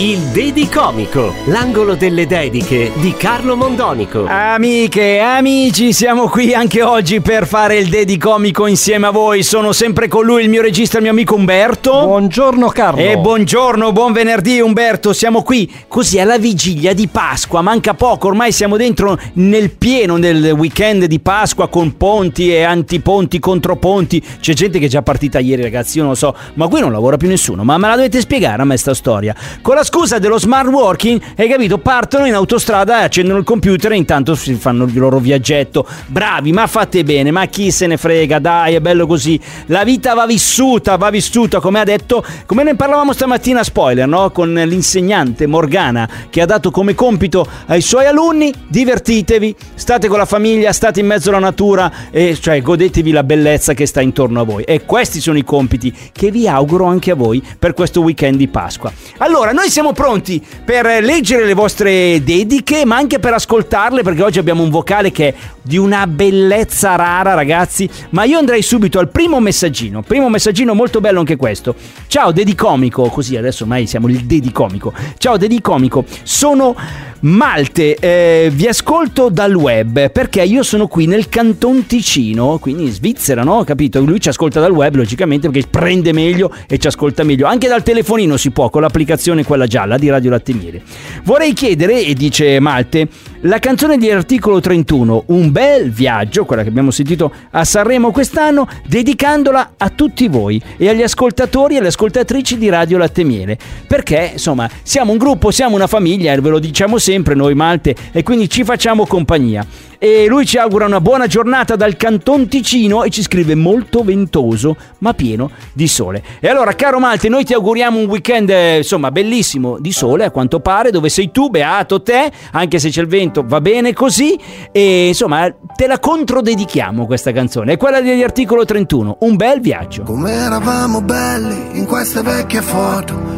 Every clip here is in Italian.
Il Dedicomico, l'angolo delle dediche di Carlo Mondonico. Amiche e amici, siamo qui anche oggi per fare il Dedicomico insieme a voi. Sono sempre con lui il mio regista, il mio amico Umberto. Buongiorno Carlo. E buongiorno, buon venerdì Umberto, siamo qui così alla vigilia di Pasqua, manca poco, ormai siamo dentro nel pieno del weekend di Pasqua con ponti e antiponti, controponti, c'è gente che è già partita ieri ragazzi, io non lo so, ma qui non lavora più nessuno, ma me la dovete spiegare a me sta storia. Con la scusa dello smart working, hai capito, partono in autostrada, accendono il computer e intanto si fanno il loro viaggetto, bravi, ma fate bene, ma chi se ne frega, dai, è bello così, la vita va vissuta, va vissuta, come ha detto, come ne parlavamo stamattina, spoiler, no? Con l'insegnante Morgana che ha dato come compito ai suoi alunni, divertitevi, state con la famiglia, state in mezzo alla natura, e cioè godetevi la bellezza che sta intorno a voi. E questi sono i compiti che vi auguro anche a voi per questo weekend di Pasqua. Allora, noi siamo pronti per leggere le vostre dediche, ma anche per ascoltarle, perché oggi abbiamo un vocale che è di una bellezza rara, ragazzi. Ma io andrei subito al primo messaggino. Primo messaggino molto bello anche questo. Ciao Dedicomico, così adesso ormai siamo il Dedicomico. Ciao Dedicomico, sono Malte, eh, vi ascolto dal web perché io sono qui nel Canton Ticino, quindi in Svizzera, no? Capito? Lui ci ascolta dal web, logicamente, perché prende meglio e ci ascolta meglio. Anche dal telefonino si può, con l'applicazione quella gialla di Radio Lattemiere. Vorrei chiedere, e dice Malte, la canzone di articolo 31, Un bel viaggio, quella che abbiamo sentito a Sanremo quest'anno, dedicandola a tutti voi e agli ascoltatori e alle ascoltatrici di Radio Lattemiele. Perché, insomma, siamo un gruppo, siamo una famiglia, e ve lo diciamo sempre noi Malte, e quindi ci facciamo compagnia. E lui ci augura una buona giornata dal Canton Ticino e ci scrive molto ventoso, ma pieno di sole. E allora, caro Malte, noi ti auguriamo un weekend, eh, insomma, bellissimo di sole, a quanto pare, dove sei tu, beato te, anche se c'è il vento, va bene così. E insomma, te la controdedichiamo questa canzone. È quella degli articolo 31, un bel viaggio. Come eravamo belli in queste vecchie foto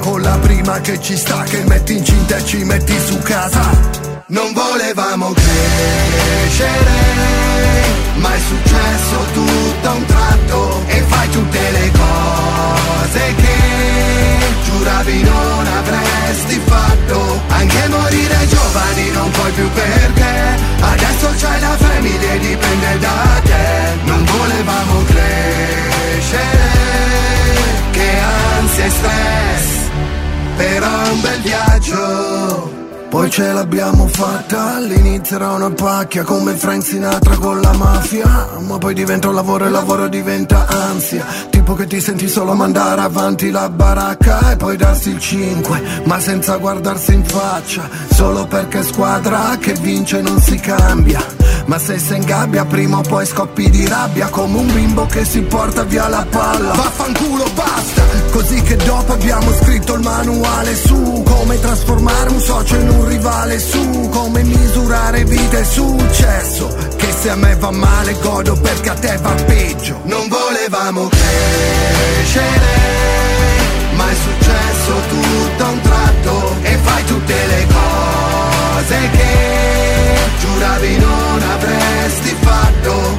Con la prima che ci sta, che metti incinta e ci metti su casa. Non volevamo crescere Ma è successo tutto a un tratto E fai tutte le cose che giuravi non avresti fatto. Anche morire giovani non puoi più perché Adesso c'hai la famiglia e dipende da te poi ce l'abbiamo fatta, all'inizio era una pacchia come Frank Sinatra con la mafia. Ma poi diventa un lavoro e il lavoro diventa ansia Tipo che ti senti solo mandare avanti la baracca e poi darsi il 5 Ma senza guardarsi in faccia, solo perché squadra che vince non si cambia. Ma se sei in gabbia prima o poi scoppi di rabbia Come un bimbo che si porta via la palla. Vaffanculo basta, così che dopo abbiamo scritto il manuale su Come trasformare un socio in un rivale su Come misurare vita e successo Che se a me va male godo perché a te va peggio. Non volevamo crescere Ma è successo tutto a un tratto. E fai tutte le cose che giuravi non avresti fatto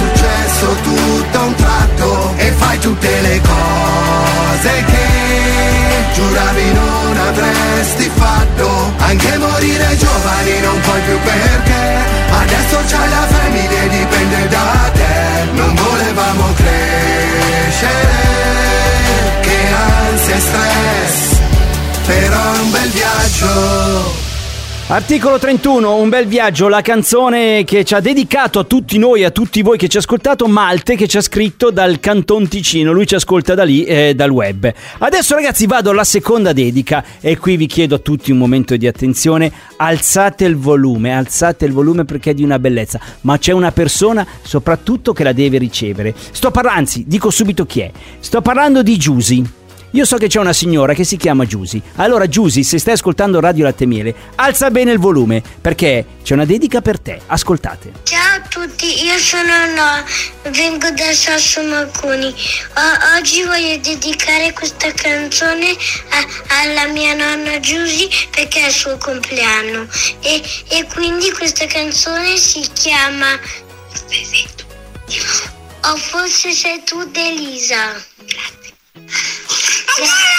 successo tutto a un tratto E fai tutte le cose che Giuravi non avresti fatto. Anche morire giovani non puoi più perché Adesso c'hai la famiglia e dipende da te. Non volevamo crescere Che ansia e stress Però è un bel viaggio Articolo 31, un bel viaggio, la canzone che ci ha dedicato a tutti noi, a tutti voi che ci ascoltato, Malte che ci ha scritto dal Canton Ticino, lui ci ascolta da lì, eh, dal web. Adesso ragazzi vado alla seconda dedica e qui vi chiedo a tutti un momento di attenzione, alzate il volume, alzate il volume perché è di una bellezza, ma c'è una persona soprattutto che la deve ricevere. Sto parlando, anzi dico subito chi è, sto parlando di Giusy. Io so che c'è una signora che si chiama Giusy. Allora, Giusy, se stai ascoltando Radio Latte Miele, alza bene il volume perché c'è una dedica per te. Ascoltate. Ciao a tutti, io sono Noa, vengo da Sasso Marconi. O- oggi voglio dedicare questa canzone a- alla mia nonna Giusy perché è il suo compleanno. E, e quindi questa canzone si chiama O forse sei tu Delisa.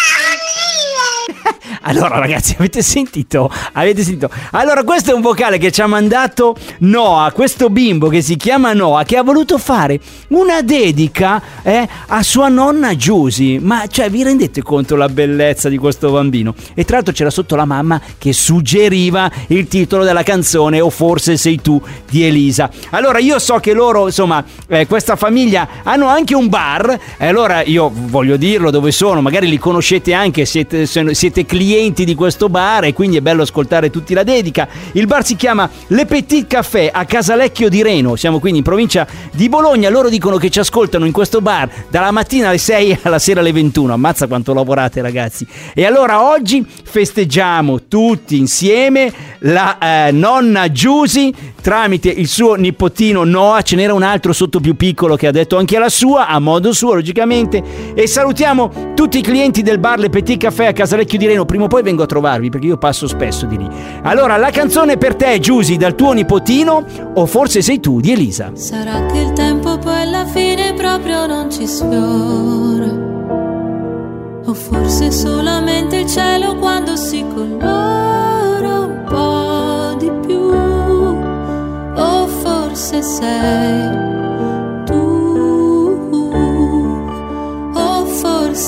Allora, ragazzi, avete sentito? Avete sentito? Allora, questo è un vocale che ci ha mandato Noah, questo bimbo che si chiama Noah, che ha voluto fare una dedica eh, a sua nonna Giusy. Ma cioè, vi rendete conto la bellezza di questo bambino? E tra l'altro c'era sotto la mamma che suggeriva il titolo della canzone, o forse sei tu di Elisa. Allora, io so che loro, insomma, eh, questa famiglia hanno anche un bar. E allora io voglio dirlo dove sono, magari li conoscete anche, siete, siete clienti di questo bar e quindi è bello ascoltare tutti la dedica. Il bar si chiama Le Petit Café a Casalecchio di Reno, siamo quindi in provincia di Bologna. Loro dicono che ci ascoltano in questo bar dalla mattina alle 6 alla sera alle 21. Ammazza quanto lavorate, ragazzi. E allora oggi festeggiamo tutti insieme la eh, nonna Giusy tramite il suo nipotino Noah. Ce n'era un altro sotto più piccolo che ha detto anche la sua, a modo suo, logicamente. E salutiamo tutti i clienti del bar Le Petit Café a Casalecchio di Reno. Prima o poi vengo a trovarvi perché io passo spesso di lì. Allora, la canzone per te, Giusy, dal tuo nipotino, o forse sei tu di Elisa. Sarà che il tempo poi alla fine proprio non ci sfiora. O forse solamente il cielo quando si colora un po' di più. O forse sei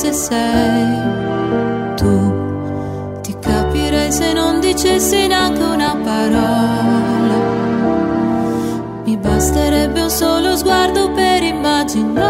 forse sei tu. Ti capirei se non dicessi neanche una parola. Mi basterebbe un solo sguardo per immaginare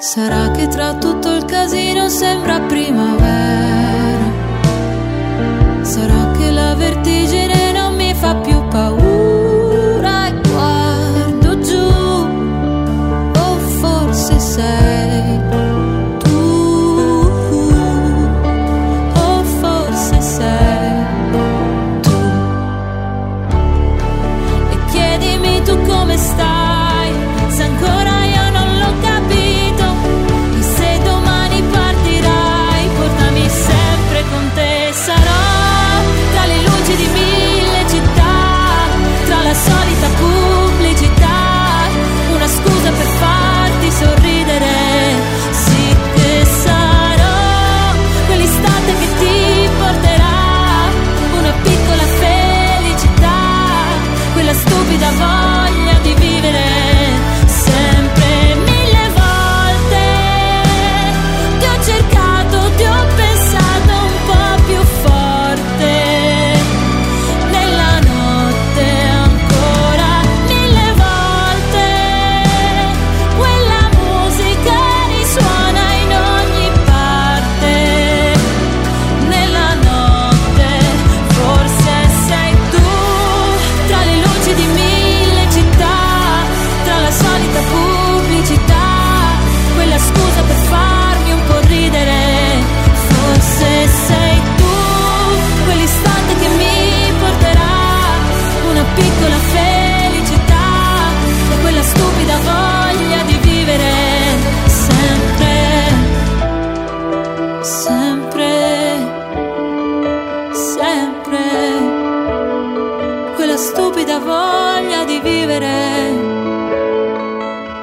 Sarà che tra tutto il casino sembra primavera. Sarà che la vertigine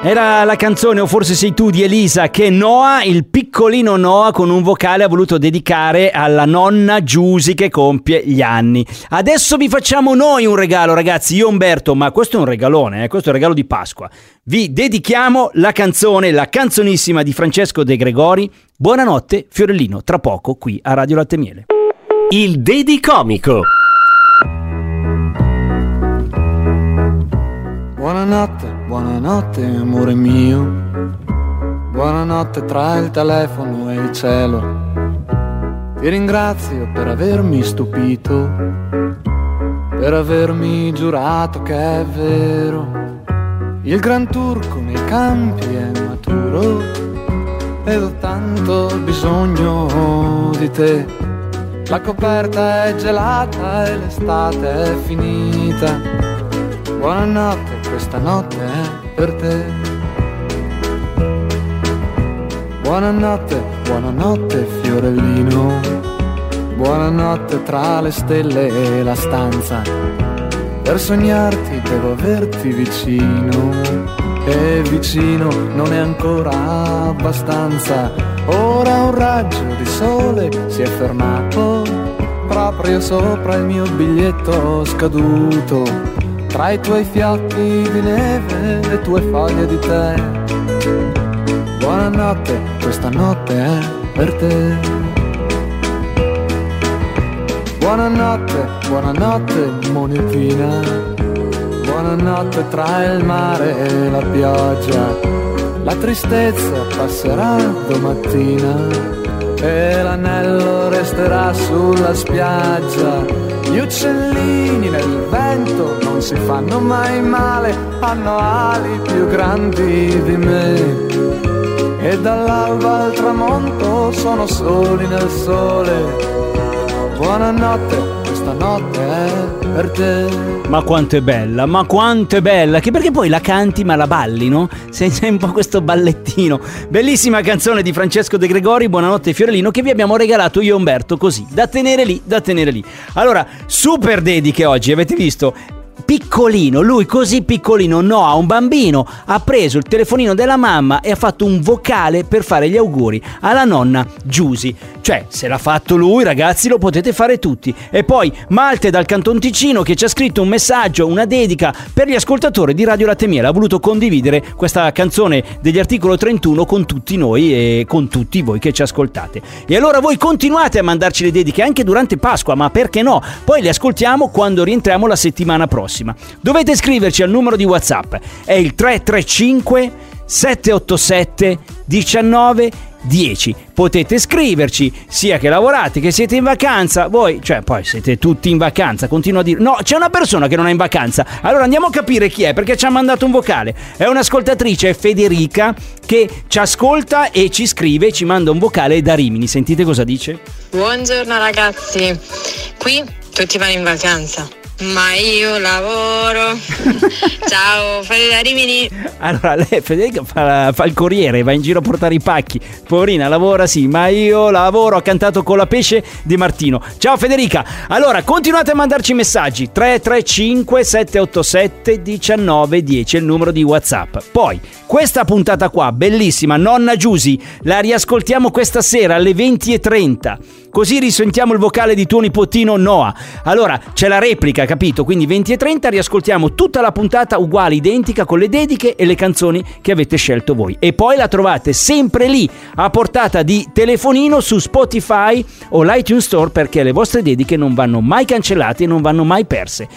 Era la canzone, o forse sei tu, di Elisa, che Noah, il piccolino Noah, con un vocale ha voluto dedicare alla nonna Giusy che compie gli anni. Adesso vi facciamo noi un regalo, ragazzi, io Umberto, ma questo è un regalone, eh? questo è un regalo di Pasqua. Vi dedichiamo la canzone, la canzonissima di Francesco De Gregori. Buonanotte, Fiorellino, tra poco qui a Radio Latte Miele. Il Dedicomico. Buonanotte, buonanotte amore mio. Buonanotte tra il telefono e il cielo. Ti ringrazio per avermi stupito, per avermi giurato che è vero. Il gran turco nei campi è maturo ed ho tanto bisogno di te. La coperta è gelata e l'estate è finita. Buonanotte, questa notte è per te. Buonanotte, buonanotte fiorellino. Buonanotte tra le stelle e la stanza. Per sognarti devo averti vicino. E vicino non è ancora abbastanza. Ora un raggio di sole si è fermato proprio sopra il mio biglietto scaduto tra i tuoi fiocchi di neve e le tue foglie di tè. Buonanotte, questa notte è per te. Buonanotte, buonanotte monetina. Buonanotte tra il mare e la pioggia. La tristezza passerà domattina e l'anello resterà sulla spiaggia. Gli uccellini nel vento non si fanno mai male, hanno ali più grandi di me. E dall'alba al tramonto sono soli nel sole. Buonanotte, questa è per te. Ma quanto è bella, ma quanto è bella, che perché poi la canti ma la balli, no? Sei un po' questo ballettino. Bellissima canzone di Francesco De Gregori, Buonanotte Fiorellino, che vi abbiamo regalato io e Umberto, così, da tenere lì, da tenere lì. Allora, super dediche oggi, avete visto? piccolino, lui così piccolino, no, a un bambino, ha preso il telefonino della mamma e ha fatto un vocale per fare gli auguri alla nonna Giusy. Cioè, se l'ha fatto lui, ragazzi, lo potete fare tutti. E poi Malte dal Canton Ticino che ci ha scritto un messaggio, una dedica per gli ascoltatori di Radio Latte. Ha voluto condividere questa canzone degli articolo 31 con tutti noi e con tutti voi che ci ascoltate. E allora voi continuate a mandarci le dediche anche durante Pasqua, ma perché no? Poi le ascoltiamo quando rientriamo la settimana prossima prossima. Dovete scriverci al numero di WhatsApp, è il 335 787 19 10. Potete scriverci sia che lavorate che siete in vacanza. Voi, cioè, poi siete tutti in vacanza. Continuo a dire: No, c'è una persona che non è in vacanza. Allora andiamo a capire chi è perché ci ha mandato un vocale. È un'ascoltatrice, è Federica, che ci ascolta e ci scrive, ci manda un vocale da Rimini. Sentite cosa dice? Buongiorno ragazzi, qui tutti vanno in vacanza. Ma io lavoro. Ciao, Federica Rimini. Allora, lei Federica fa, fa, il corriere, va in giro a portare i pacchi. Poverina, lavora sì, ma io lavoro. Ha cantato con la pesce di Martino. Ciao Federica. Allora, continuate a mandarci messaggi. 335 787 1910 è il numero di WhatsApp. Poi, questa puntata qua, bellissima, nonna Giusy, la riascoltiamo questa sera alle 20.30. Così risentiamo il vocale di tuo nipotino Noah. Allora, c'è la replica, capito? Quindi 20 e 30 riascoltiamo tutta la puntata uguale, identica, con le dediche e le canzoni che avete scelto voi. E poi la trovate sempre lì, a portata di telefonino su Spotify o l'iTunes Store perché le vostre dediche non vanno mai cancellate e non vanno mai perse.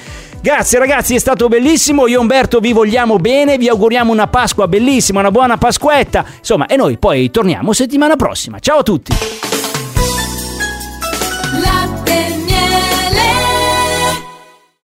Grazie ragazzi, è stato bellissimo. Io e Umberto vi vogliamo bene, vi auguriamo una Pasqua bellissima, una buona Pasquetta. Insomma, e noi poi torniamo settimana prossima. Ciao a tutti!